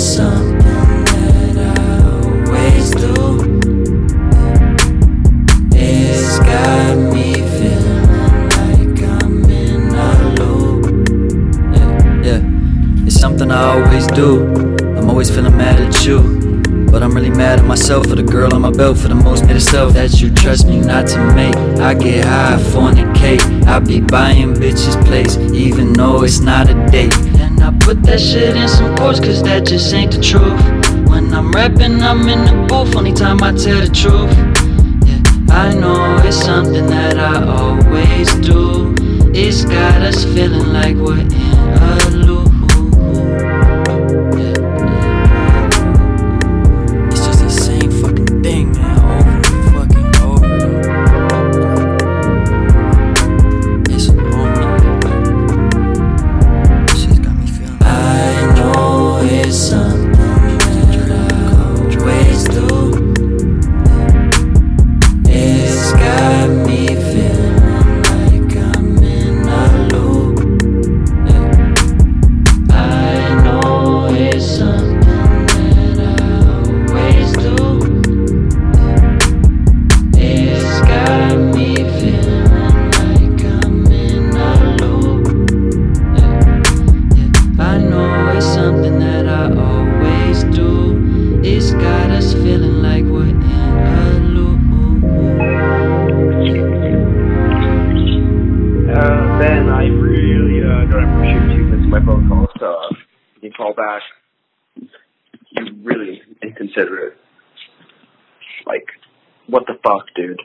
something I always do. It's got me feeling like I'm in a loop. Yeah, yeah. It's something I always do. I'm always feeling mad at you. But I'm really mad at myself for the girl on my belt for the most made itself that you trust me not to make. I get high, fornicate. I be buying bitches place, even though it's not a date. Put that shit in some quotes, cause that just ain't the truth. When I'm rapping, I'm in the booth, only time I tell the truth. Yeah, I know it's something that I always do. It's got us feeling like us feeling like we're in a loop. Uh, Ben, I really uh, don't appreciate you missing my phone call, so uh, you can call back. You really inconsiderate. Like, what the fuck, dude?